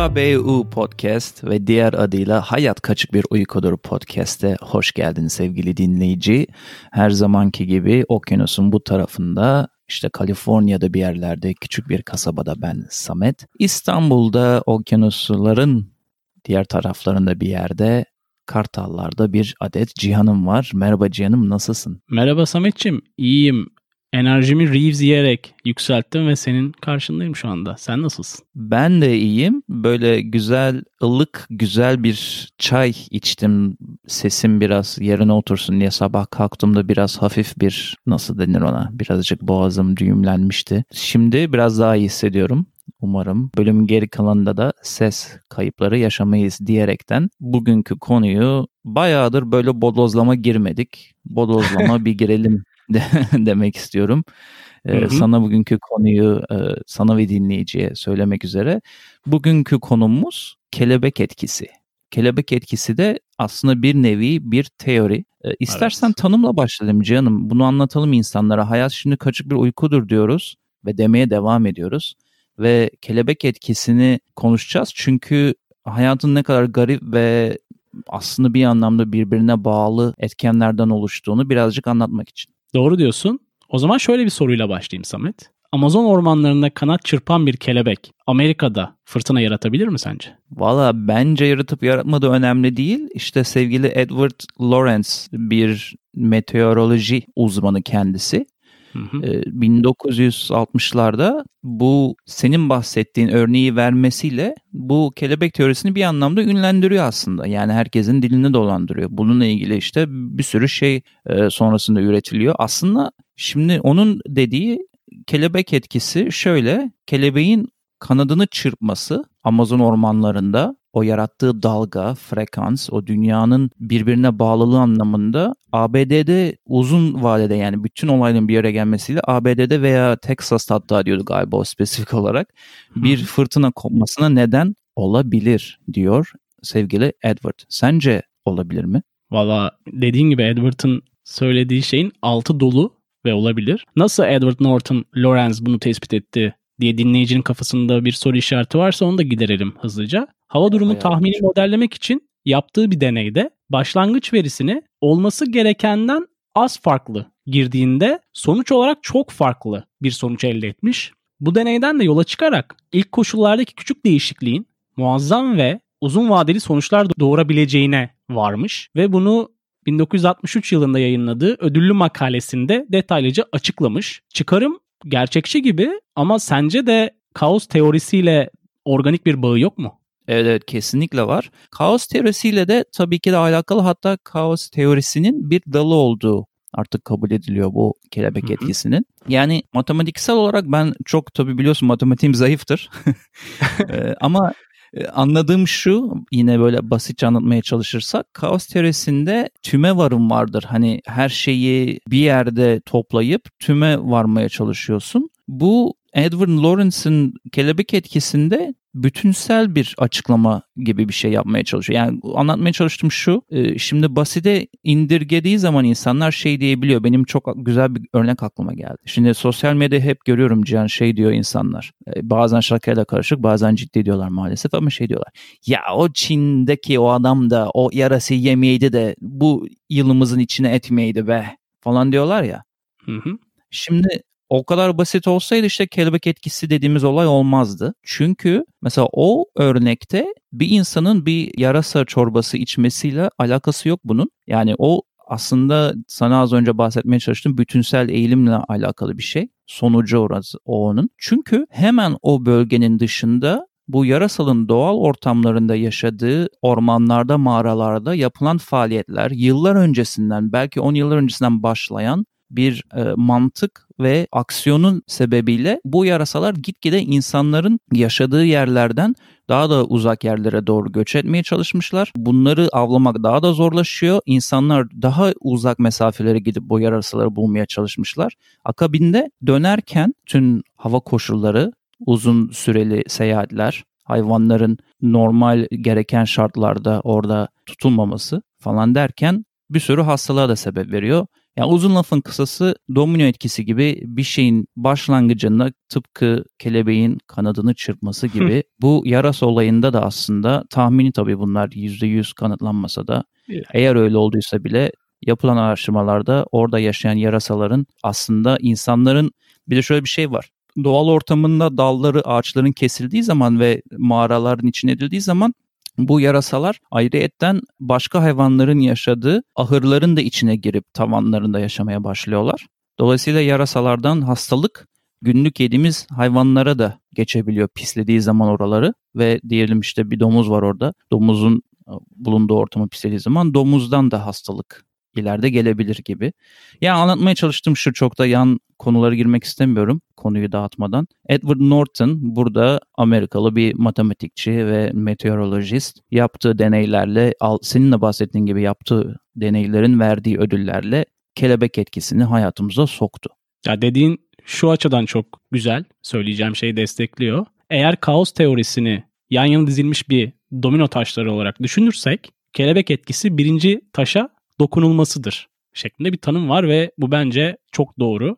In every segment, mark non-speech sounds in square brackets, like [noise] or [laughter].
HKBU Podcast ve diğer adıyla Hayat Kaçık Bir Uykudur Podcast'e hoş geldin sevgili dinleyici. Her zamanki gibi okyanusun bu tarafında işte Kaliforniya'da bir yerlerde küçük bir kasabada ben Samet. İstanbul'da okyanusların diğer taraflarında bir yerde Kartallar'da bir adet Cihan'ım var. Merhaba Cihan'ım nasılsın? Merhaba Samet'ciğim iyiyim. Enerjimi Reeves yiyerek yükselttim ve senin karşındayım şu anda. Sen nasılsın? Ben de iyiyim. Böyle güzel, ılık, güzel bir çay içtim. Sesim biraz yerine otursun diye sabah kalktığımda biraz hafif bir nasıl denir ona? Birazcık boğazım düğümlenmişti. Şimdi biraz daha iyi hissediyorum. Umarım bölümün geri kalanında da ses kayıpları yaşamayız diyerekten bugünkü konuyu bayağıdır böyle bodozlama girmedik. [laughs] Bodozlama bir girelim de, [laughs] demek istiyorum. Ee, hı hı. Sana bugünkü konuyu e, sana ve dinleyiciye söylemek üzere. Bugünkü konumuz kelebek etkisi. Kelebek etkisi de aslında bir nevi bir teori. Ee, istersen evet. tanımla başlayalım canım. Bunu anlatalım insanlara. Hayat şimdi kaçık bir uykudur diyoruz ve demeye devam ediyoruz. Ve kelebek etkisini konuşacağız. Çünkü hayatın ne kadar garip ve aslında bir anlamda birbirine bağlı etkenlerden oluştuğunu birazcık anlatmak için. Doğru diyorsun. O zaman şöyle bir soruyla başlayayım Samet. Amazon ormanlarında kanat çırpan bir kelebek Amerika'da fırtına yaratabilir mi sence? Valla bence yaratıp yaratmadığı önemli değil. İşte sevgili Edward Lawrence bir meteoroloji uzmanı kendisi. Hı hı. 1960'larda ee, bu senin bahsettiğin örneği vermesiyle bu kelebek teorisini bir anlamda ünlendiriyor aslında. Yani herkesin dilini dolandırıyor. Bununla ilgili işte bir sürü şey sonrasında üretiliyor. Aslında şimdi onun dediği kelebek etkisi şöyle. Kelebeğin kanadını çırpması Amazon ormanlarında o yarattığı dalga, frekans, o dünyanın birbirine bağlılığı anlamında ABD'de uzun vadede yani bütün olayların bir yere gelmesiyle ABD'de veya Texas'ta hatta diyordu galiba o spesifik olarak bir fırtına kopmasına neden olabilir diyor sevgili Edward. Sence olabilir mi? Valla dediğin gibi Edward'ın söylediği şeyin altı dolu ve olabilir. Nasıl Edward Norton Lawrence bunu tespit etti diye dinleyicinin kafasında bir soru işareti varsa onu da giderelim hızlıca. Hava durumu Bayağı tahmini olmuş. modellemek için yaptığı bir deneyde başlangıç verisini olması gerekenden az farklı girdiğinde sonuç olarak çok farklı bir sonuç elde etmiş. Bu deneyden de yola çıkarak ilk koşullardaki küçük değişikliğin muazzam ve uzun vadeli sonuçlar doğurabileceğine varmış ve bunu 1963 yılında yayınladığı ödüllü makalesinde detaylıca açıklamış. Çıkarım gerçekçi gibi ama sence de kaos teorisiyle organik bir bağı yok mu? Evet, evet kesinlikle var. Kaos teorisiyle de tabii ki de alakalı hatta kaos teorisinin bir dalı olduğu artık kabul ediliyor bu kelebek Hı-hı. etkisinin. Yani matematiksel olarak ben çok tabii biliyorsun matematiğim zayıftır. [laughs] ee, ama e, anladığım şu yine böyle basitçe anlatmaya çalışırsak kaos teorisinde tüme varım vardır. Hani her şeyi bir yerde toplayıp tüme varmaya çalışıyorsun. Bu Edward Lawrence'ın kelebek etkisinde bütünsel bir açıklama gibi bir şey yapmaya çalışıyor. Yani anlatmaya çalıştığım şu, e, şimdi basite indirgediği zaman insanlar şey diyebiliyor. Benim çok güzel bir örnek aklıma geldi. Şimdi sosyal medyada hep görüyorum Cihan şey diyor insanlar. E, bazen şakayla karışık bazen ciddi diyorlar maalesef ama şey diyorlar. Ya o Çin'deki o adam da o yarası yemeydi de bu yılımızın içine etmeydi be falan diyorlar ya. Hı hı. Şimdi o kadar basit olsaydı işte kelebek etkisi dediğimiz olay olmazdı. Çünkü mesela o örnekte bir insanın bir yarasa çorbası içmesiyle alakası yok bunun. Yani o aslında sana az önce bahsetmeye çalıştığım bütünsel eğilimle alakalı bir şey. Sonucu orası o onun. Çünkü hemen o bölgenin dışında bu yarasalın doğal ortamlarında yaşadığı ormanlarda, mağaralarda yapılan faaliyetler yıllar öncesinden belki 10 yıllar öncesinden başlayan bir e, mantık ve aksiyonun sebebiyle bu yarasalar gitgide insanların yaşadığı yerlerden daha da uzak yerlere doğru göç etmeye çalışmışlar. Bunları avlamak daha da zorlaşıyor. İnsanlar daha uzak mesafelere gidip bu yarasaları bulmaya çalışmışlar. Akabinde dönerken tüm hava koşulları, uzun süreli seyahatler, hayvanların normal gereken şartlarda orada tutulmaması falan derken bir sürü hastalığa da sebep veriyor. Yani uzun lafın kısası domino etkisi gibi bir şeyin başlangıcında tıpkı kelebeğin kanadını çırpması gibi. Bu yarasa olayında da aslında tahmini tabii bunlar %100 kanıtlanmasa da. Eğer öyle olduysa bile yapılan araştırmalarda orada yaşayan yarasaların aslında insanların bir de şöyle bir şey var. Doğal ortamında dalları ağaçların kesildiği zaman ve mağaraların içine edildiği zaman bu yarasalar ayrıyetten başka hayvanların yaşadığı ahırların da içine girip tavanlarında yaşamaya başlıyorlar. Dolayısıyla yarasalardan hastalık günlük yediğimiz hayvanlara da geçebiliyor pislediği zaman oraları ve diyelim işte bir domuz var orada. Domuzun e, bulunduğu ortamı pislediği zaman domuzdan da hastalık ileride gelebilir gibi. Yani anlatmaya çalıştığım şu çok da yan konulara girmek istemiyorum konuyu dağıtmadan. Edward Norton burada Amerikalı bir matematikçi ve meteorolojist yaptığı deneylerle seninle bahsettiğin gibi yaptığı deneylerin verdiği ödüllerle kelebek etkisini hayatımıza soktu. Ya dediğin şu açıdan çok güzel söyleyeceğim şeyi destekliyor. Eğer kaos teorisini yan yana dizilmiş bir domino taşları olarak düşünürsek kelebek etkisi birinci taşa dokunulmasıdır şeklinde bir tanım var ve bu bence çok doğru.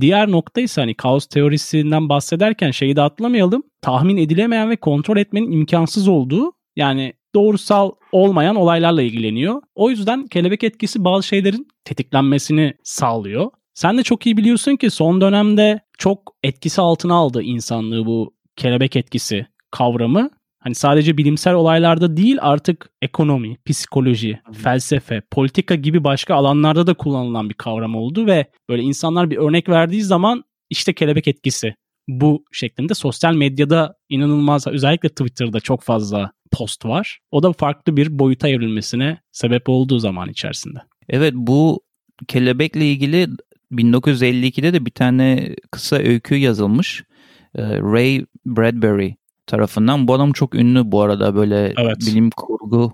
Diğer nokta ise hani kaos teorisinden bahsederken şeyi de atlamayalım. Tahmin edilemeyen ve kontrol etmenin imkansız olduğu yani doğrusal olmayan olaylarla ilgileniyor. O yüzden kelebek etkisi bazı şeylerin tetiklenmesini sağlıyor. Sen de çok iyi biliyorsun ki son dönemde çok etkisi altına aldı insanlığı bu kelebek etkisi kavramı hani sadece bilimsel olaylarda değil artık ekonomi, psikoloji, felsefe, politika gibi başka alanlarda da kullanılan bir kavram oldu ve böyle insanlar bir örnek verdiği zaman işte kelebek etkisi bu şeklinde sosyal medyada inanılmaz özellikle Twitter'da çok fazla post var. O da farklı bir boyuta evrilmesine sebep olduğu zaman içerisinde. Evet bu kelebekle ilgili 1952'de de bir tane kısa öykü yazılmış. Ee, Ray Bradbury tarafından. Bu adam çok ünlü bu arada böyle evet. bilim kurgu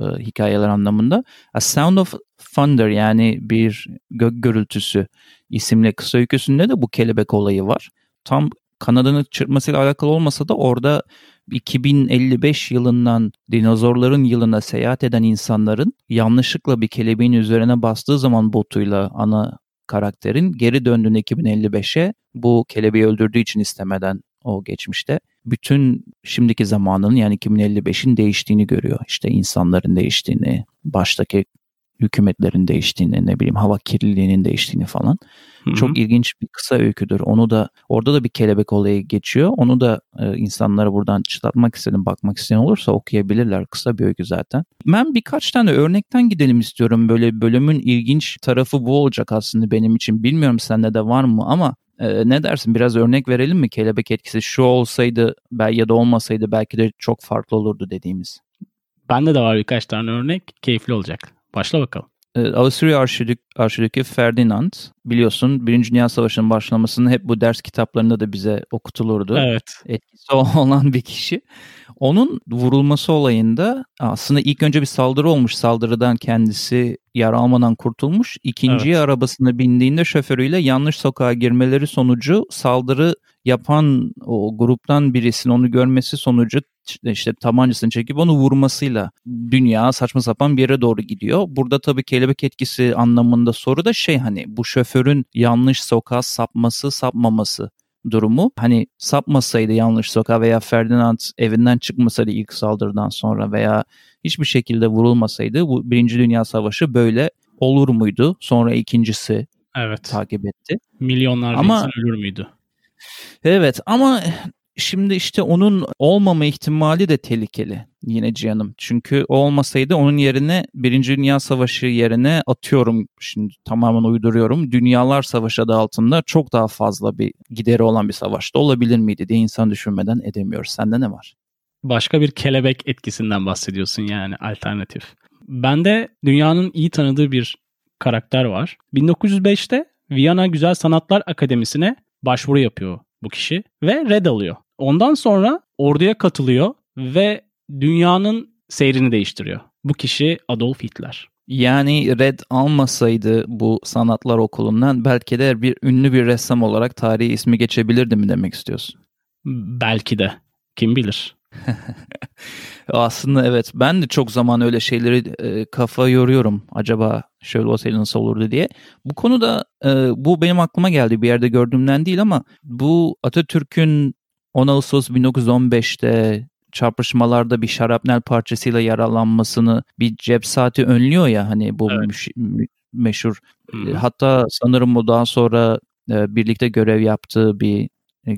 e, hikayeler anlamında. A Sound of Thunder yani bir gök gürültüsü isimli kısa öyküsünde de bu kelebek olayı var. Tam kanadını çırpmasıyla alakalı olmasa da orada 2055 yılından dinozorların yılına seyahat eden insanların yanlışlıkla bir kelebeğin üzerine bastığı zaman botuyla ana karakterin geri döndüğünde 2055'e bu kelebeği öldürdüğü için istemeden o geçmişte bütün şimdiki zamanının yani 2055'in değiştiğini görüyor. İşte insanların değiştiğini, baştaki hükümetlerin değiştiğini, ne bileyim hava kirliliğinin değiştiğini falan. Hı-hı. Çok ilginç bir kısa öyküdür. Onu da orada da bir kelebek olayı geçiyor. Onu da e, insanlara buradan çıtlatmak istedim. Bakmak isteyen olursa okuyabilirler. Kısa bir öykü zaten. Ben birkaç tane örnekten gidelim istiyorum. Böyle bölümün ilginç tarafı bu olacak aslında benim için. Bilmiyorum sende de var mı ama ee, ne dersin biraz örnek verelim mi kelebek etkisi şu olsaydı ya da olmasaydı belki de çok farklı olurdu dediğimiz. Bende de var birkaç tane örnek keyifli olacak. Başla bakalım. Avusturya Arşidük, Arşidükü Ferdinand biliyorsun Birinci Dünya Savaşı'nın başlamasını hep bu ders kitaplarında da bize okutulurdu. Evet. Etkisi [laughs] olan bir kişi. Onun vurulması olayında aslında ilk önce bir saldırı olmuş. Saldırıdan kendisi yara almadan kurtulmuş. İkinciye evet. arabasına bindiğinde şoförüyle yanlış sokağa girmeleri sonucu saldırı yapan o gruptan birisinin onu görmesi sonucu işte tabancasını çekip onu vurmasıyla dünya saçma sapan bir yere doğru gidiyor. Burada tabii kelebek etkisi anlamında soru da şey hani bu şoförün yanlış sokağa sapması sapmaması durumu. Hani sapmasaydı yanlış sokağa veya Ferdinand evinden çıkmasaydı ilk saldırıdan sonra veya hiçbir şekilde vurulmasaydı bu Birinci Dünya Savaşı böyle olur muydu? Sonra ikincisi evet. takip etti. Milyonlarca ama, insan ölür müydü? Evet ama Şimdi işte onun olmama ihtimali de tehlikeli yine Cihan'ım. Çünkü o olmasaydı onun yerine Birinci Dünya Savaşı yerine atıyorum şimdi tamamen uyduruyorum. Dünyalar Savaşı adı altında çok daha fazla bir gideri olan bir savaşta olabilir miydi diye insan düşünmeden edemiyoruz. Sende ne var? Başka bir kelebek etkisinden bahsediyorsun yani alternatif. Bende dünyanın iyi tanıdığı bir karakter var. 1905'te Viyana Güzel Sanatlar Akademisi'ne başvuru yapıyor bu kişi ve red alıyor. Ondan sonra orduya katılıyor ve dünyanın seyrini değiştiriyor. Bu kişi Adolf Hitler. Yani red almasaydı bu sanatlar okulundan belki de bir ünlü bir ressam olarak tarihi ismi geçebilirdi mi demek istiyorsun? Belki de. Kim bilir. [laughs] Aslında evet ben de çok zaman öyle şeyleri e, kafa yoruyorum. Acaba şöyle olsaydı nasıl olurdu diye. Bu konuda e, bu benim aklıma geldi bir yerde gördüğümden değil ama bu Atatürk'ün 10 Ağustos 1915'te çarpışmalarda bir şarapnel parçasıyla yaralanmasını bir cep saati önlüyor ya hani bu evet. müş- meşhur. Hmm. Hatta sanırım o daha sonra e, birlikte görev yaptığı bir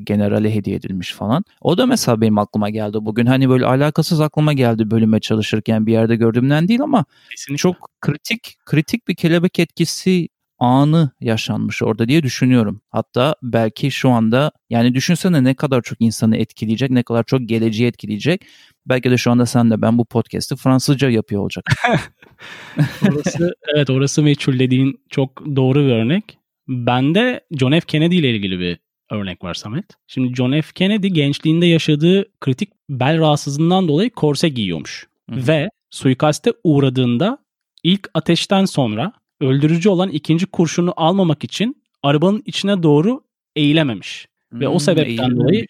generale hediye edilmiş falan. O da mesela benim aklıma geldi bugün. Hani böyle alakasız aklıma geldi bölüme çalışırken bir yerde gördüğümden değil ama Kesinlikle. çok kritik kritik bir kelebek etkisi anı yaşanmış orada diye düşünüyorum. Hatta belki şu anda yani düşünsene ne kadar çok insanı etkileyecek, ne kadar çok geleceği etkileyecek. Belki de şu anda sen de ben bu podcast'ı Fransızca yapıyor olacak. [laughs] orası, evet orası meçhul dediğin çok doğru bir örnek. Bende John F. Kennedy ile ilgili bir örnek var Samet. Şimdi John F. Kennedy gençliğinde yaşadığı kritik bel rahatsızlığından dolayı korse giyiyormuş. Hı-hı. Ve suikaste uğradığında ilk ateşten sonra öldürücü olan ikinci kurşunu almamak için arabanın içine doğru eğilememiş. Hmm, Ve o hmm, sebepten dolayı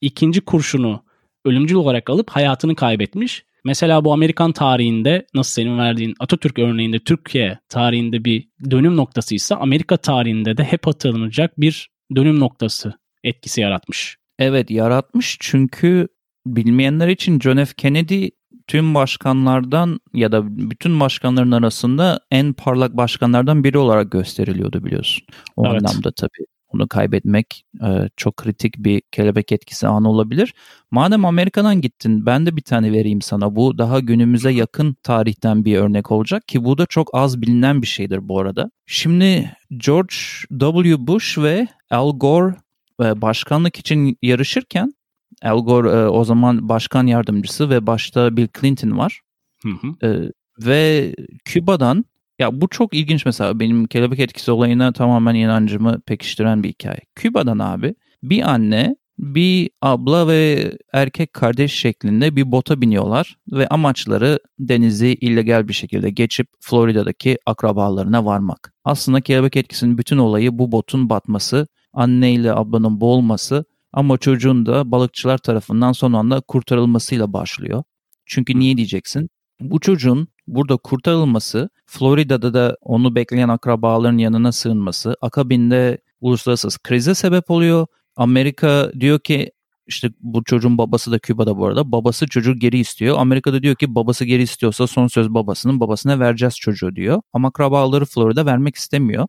ikinci kurşunu ölümcül olarak alıp hayatını kaybetmiş. Mesela bu Amerikan tarihinde nasıl senin verdiğin Atatürk örneğinde Türkiye tarihinde bir dönüm noktasıysa Amerika tarihinde de hep hatırlanacak bir dönüm noktası etkisi yaratmış. Evet yaratmış çünkü bilmeyenler için John F. Kennedy tüm başkanlardan ya da bütün başkanların arasında en parlak başkanlardan biri olarak gösteriliyordu biliyorsun. O evet. anlamda tabii onu kaybetmek e, çok kritik bir kelebek etkisi anı olabilir. Madem Amerika'dan gittin ben de bir tane vereyim sana. Bu daha günümüze yakın tarihten bir örnek olacak ki bu da çok az bilinen bir şeydir bu arada. Şimdi George W. Bush ve Al Gore e, başkanlık için yarışırken Al Gore e, o zaman başkan yardımcısı ve başta Bill Clinton var. Hı hı. E, ve Küba'dan ya bu çok ilginç mesela benim kelebek etkisi olayına tamamen inancımı pekiştiren bir hikaye. Küba'dan abi bir anne bir abla ve erkek kardeş şeklinde bir bota biniyorlar ve amaçları denizi illegal bir şekilde geçip Florida'daki akrabalarına varmak. Aslında kelebek etkisinin bütün olayı bu botun batması, anne ile ablanın boğulması ama çocuğun da balıkçılar tarafından son anda kurtarılmasıyla başlıyor. Çünkü niye diyeceksin? Bu çocuğun burada kurtarılması, Florida'da da onu bekleyen akrabaların yanına sığınması, akabinde uluslararası krize sebep oluyor. Amerika diyor ki işte bu çocuğun babası da Küba'da bu arada. Babası çocuğu geri istiyor. Amerika'da diyor ki babası geri istiyorsa son söz babasının babasına vereceğiz çocuğu diyor. Ama akrabaları Florida vermek istemiyor.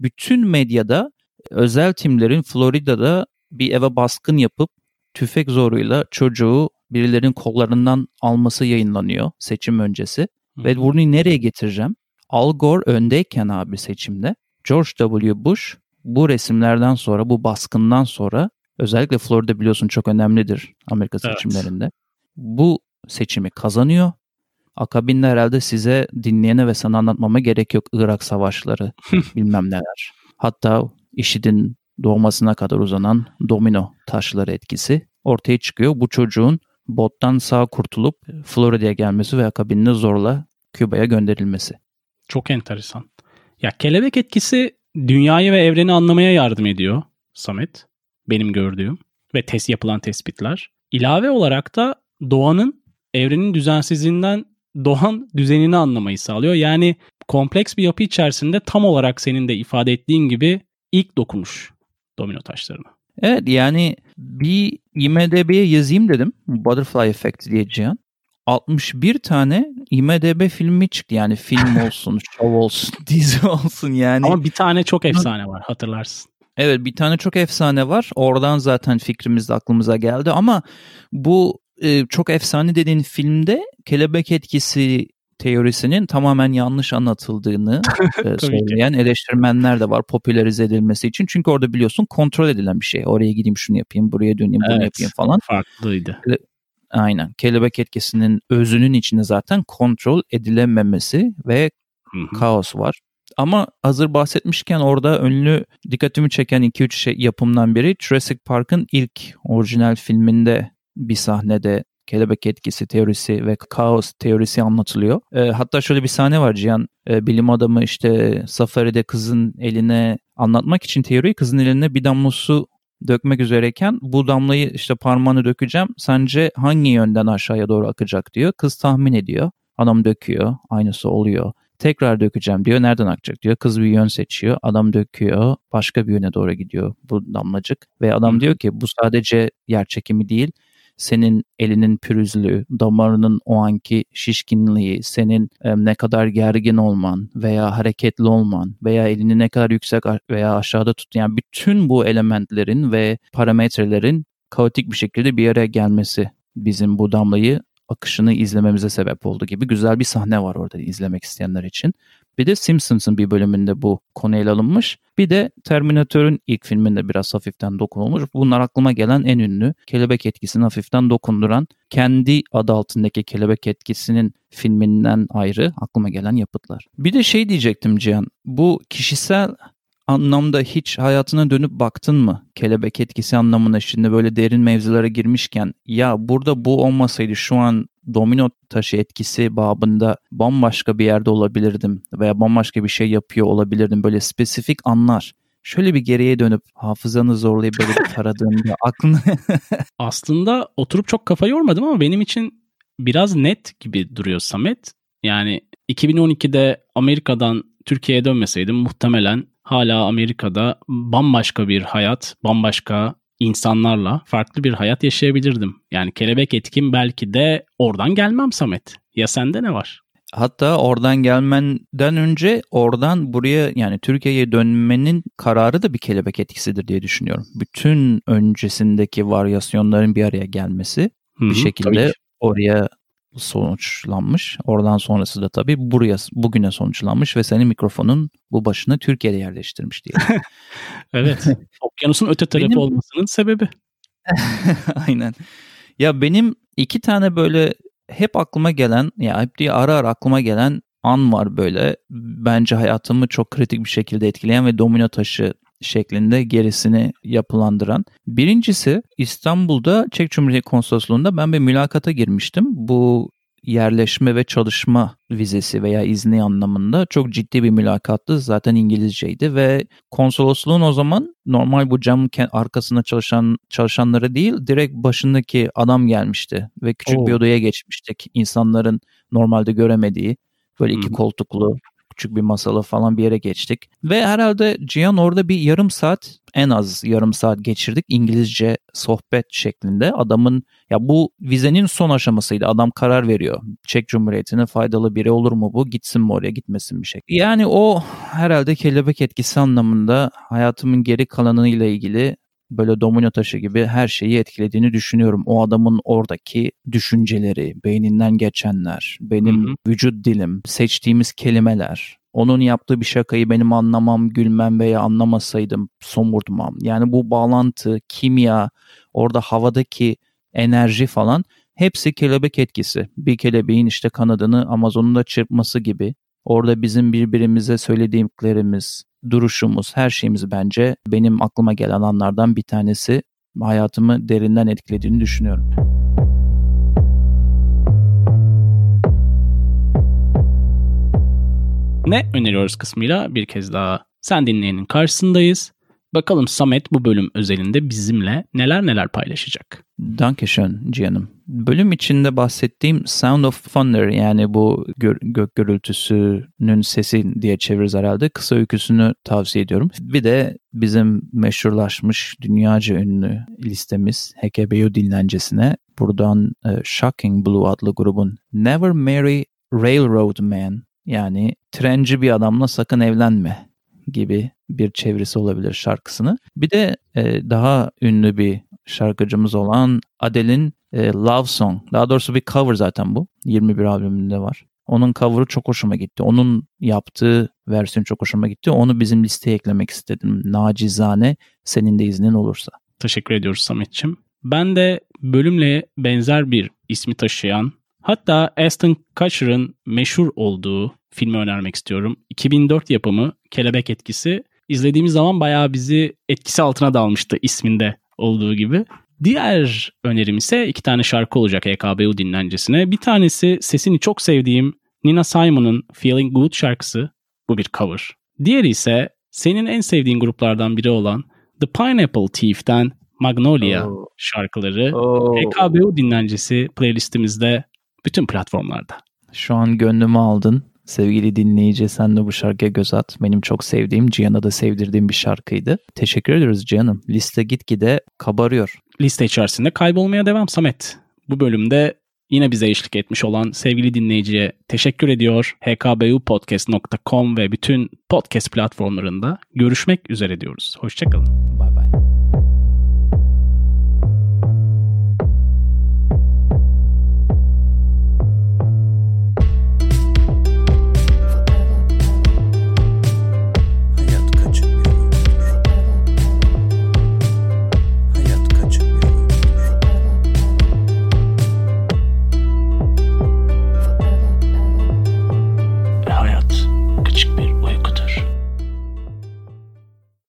Bütün medyada özel timlerin Florida'da bir eve baskın yapıp tüfek zoruyla çocuğu birilerinin kollarından alması yayınlanıyor seçim öncesi. Hı. Ve bunu nereye getireceğim? Al Gore öndeyken abi seçimde George W. Bush bu resimlerden sonra bu baskından sonra özellikle Florida biliyorsun çok önemlidir Amerika seçimlerinde. Evet. Bu seçimi kazanıyor. Akabinde herhalde size dinleyene ve sana anlatmama gerek yok Irak savaşları [laughs] bilmem neler. Hatta IŞİD'in doğmasına kadar uzanan domino taşları etkisi ortaya çıkıyor. Bu çocuğun bottan sağ kurtulup Florida'ya gelmesi ve akabinde zorla Küba'ya gönderilmesi. Çok enteresan. Ya kelebek etkisi dünyayı ve evreni anlamaya yardım ediyor Samet. Benim gördüğüm ve test yapılan tespitler. İlave olarak da doğanın evrenin düzensizliğinden doğan düzenini anlamayı sağlıyor. Yani kompleks bir yapı içerisinde tam olarak senin de ifade ettiğin gibi ilk dokumuş domino taşlarına. Evet yani bir IMDB'ye yazayım dedim. Butterfly Effect diye Cihan. 61 tane IMDB filmi çıktı. Yani film [laughs] olsun, show olsun, [laughs] dizi olsun yani. Ama bir tane çok efsane var hatırlarsın. Evet bir tane çok efsane var. Oradan zaten fikrimiz de aklımıza geldi ama bu e, çok efsane dediğin filmde kelebek etkisi teorisinin tamamen yanlış anlatıldığını [laughs] e, söyleyen eleştirmenler de var popülerize edilmesi için. Çünkü orada biliyorsun kontrol edilen bir şey. Oraya gideyim şunu yapayım, buraya döneyim, bunu yapayım falan. Farklıydı. Aynen. Kelebek etkisinin özünün içinde zaten kontrol edilememesi ve Hı-hı. kaos var. Ama hazır bahsetmişken orada ünlü dikkatimi çeken 2-3 şey yapımdan biri Jurassic Park'ın ilk orijinal filminde bir sahnede kelebek etkisi teorisi ve kaos teorisi anlatılıyor. E, hatta şöyle bir sahne var Cihan. E, bilim adamı işte safaride kızın eline anlatmak için teoriyi kızın eline bir damla su dökmek üzereyken bu damlayı işte parmağını dökeceğim. Sence hangi yönden aşağıya doğru akacak diyor. Kız tahmin ediyor. Adam döküyor. Aynısı oluyor. Tekrar dökeceğim diyor. Nereden akacak diyor. Kız bir yön seçiyor. Adam döküyor. Başka bir yöne doğru gidiyor bu damlacık. Ve adam diyor ki bu sadece yer çekimi değil senin elinin pürüzlüğü, damarının o anki şişkinliği, senin e, ne kadar gergin olman veya hareketli olman veya elini ne kadar yüksek veya aşağıda tut yani bütün bu elementlerin ve parametrelerin kaotik bir şekilde bir araya gelmesi bizim bu damlayı akışını izlememize sebep oldu gibi güzel bir sahne var orada izlemek isteyenler için. Bir de Simpsons'ın bir bölümünde bu konu ele alınmış. Bir de Terminator'ın ilk filminde biraz hafiften dokunulmuş. Bunlar aklıma gelen en ünlü kelebek etkisini hafiften dokunduran kendi adı altındaki kelebek etkisinin filminden ayrı aklıma gelen yapıtlar. Bir de şey diyecektim Cihan. Bu kişisel anlamda hiç hayatına dönüp baktın mı? Kelebek etkisi anlamına şimdi böyle derin mevzulara girmişken ya burada bu olmasaydı şu an domino taşı etkisi babında bambaşka bir yerde olabilirdim veya bambaşka bir şey yapıyor olabilirdim. Böyle spesifik anlar. Şöyle bir geriye dönüp hafızanı zorlayıp böyle bir taradığında [laughs] aklını... [laughs] Aslında oturup çok kafa yormadım ama benim için biraz net gibi duruyor Samet. Yani 2012'de Amerika'dan Türkiye'ye dönmeseydim muhtemelen hala Amerika'da bambaşka bir hayat, bambaşka insanlarla farklı bir hayat yaşayabilirdim. Yani kelebek etkim belki de oradan gelmem Samet. Ya sende ne var? Hatta oradan gelmenden önce oradan buraya yani Türkiye'ye dönmenin kararı da bir kelebek etkisidir diye düşünüyorum. Bütün öncesindeki varyasyonların bir araya gelmesi Hı-hı, bir şekilde oraya sonuçlanmış. Oradan sonrası da tabii buraya bugüne sonuçlanmış ve senin mikrofonun bu başına Türkiye'de yerleştirmiş diye. [laughs] evet. [laughs] Okyanusun öte tarafı benim... olmasının sebebi. [laughs] Aynen. Ya benim iki tane böyle hep aklıma gelen ya hep diye ara ara aklıma gelen an var böyle. Bence hayatımı çok kritik bir şekilde etkileyen ve domino taşı şeklinde gerisini yapılandıran. Birincisi İstanbul'da Çek Cumhuriyeti Konsolosluğu'nda ben bir mülakata girmiştim. Bu yerleşme ve çalışma vizesi veya izni anlamında çok ciddi bir mülakattı. Zaten İngilizceydi ve konsolosluğun o zaman normal bu cam arkasında çalışan çalışanları değil direkt başındaki adam gelmişti ve küçük Oo. bir odaya geçmiştik. İnsanların normalde göremediği böyle iki hmm. koltuklu küçük bir masalı falan bir yere geçtik. Ve herhalde Cihan orada bir yarım saat en az yarım saat geçirdik İngilizce sohbet şeklinde. Adamın ya bu vizenin son aşamasıydı. Adam karar veriyor. Çek Cumhuriyeti'ne faydalı biri olur mu bu? Gitsin mi oraya gitmesin bir şey. Yani o herhalde kelebek etkisi anlamında hayatımın geri kalanıyla ilgili böyle domino taşı gibi her şeyi etkilediğini düşünüyorum. O adamın oradaki düşünceleri, beyninden geçenler, benim hı hı. vücut dilim, seçtiğimiz kelimeler, onun yaptığı bir şakayı benim anlamam, gülmem veya anlamasaydım somurtmam. Yani bu bağlantı, kimya, orada havadaki enerji falan hepsi kelebek etkisi. Bir kelebeğin işte kanadını Amazon'da çırpması gibi. Orada bizim birbirimize söylediğimlerimiz, duruşumuz, her şeyimiz bence benim aklıma gelen anlardan bir tanesi. Hayatımı derinden etkilediğini düşünüyorum. Ne öneriyoruz kısmıyla bir kez daha sen dinleyenin karşısındayız. Bakalım Samet bu bölüm özelinde bizimle neler neler paylaşacak. Dankeschön Cihan'ım. Bölüm içinde bahsettiğim Sound of Thunder yani bu gö- gök gürültüsünün sesi diye çeviririz herhalde. Kısa öyküsünü tavsiye ediyorum. Bir de bizim meşhurlaşmış dünyaca ünlü listemiz HKBU dinlencesine buradan e, Shocking Blue adlı grubun Never Marry Railroad Man yani trenci bir adamla sakın evlenme gibi bir çevirisi olabilir şarkısını. Bir de e, daha ünlü bir şarkıcımız olan Adele'in e, Love Song. Daha doğrusu bir cover zaten bu. 21 albümünde var. Onun cover'ı çok hoşuma gitti. Onun yaptığı versiyon çok hoşuma gitti. Onu bizim listeye eklemek istedim. Nacizane senin de iznin olursa. Teşekkür ediyoruz Samet'ciğim. Ben de bölümle benzer bir ismi taşıyan hatta Aston Kutcher'ın meşhur olduğu filmi önermek istiyorum. 2004 yapımı Kelebek Etkisi. İzlediğimiz zaman bayağı bizi etkisi altına dalmıştı isminde olduğu gibi. Diğer önerim ise iki tane şarkı olacak EKBU dinlencesine. Bir tanesi sesini çok sevdiğim Nina Simon'un Feeling Good şarkısı. Bu bir cover. Diğeri ise senin en sevdiğin gruplardan biri olan The Pineapple Thief'ten Magnolia Oo. şarkıları Oo. HKBU dinlencesi playlistimizde bütün platformlarda. Şu an gönlümü aldın. Sevgili dinleyici sen de bu şarkıya göz at. Benim çok sevdiğim, Cihan'a da sevdirdiğim bir şarkıydı. Teşekkür ediyoruz Cihan'ım. Liste gitgide kabarıyor. Liste içerisinde kaybolmaya devam Samet. Bu bölümde yine bize eşlik etmiş olan sevgili dinleyiciye teşekkür ediyor. hkbupodcast.com ve bütün podcast platformlarında görüşmek üzere diyoruz. Hoşçakalın. Bay bay.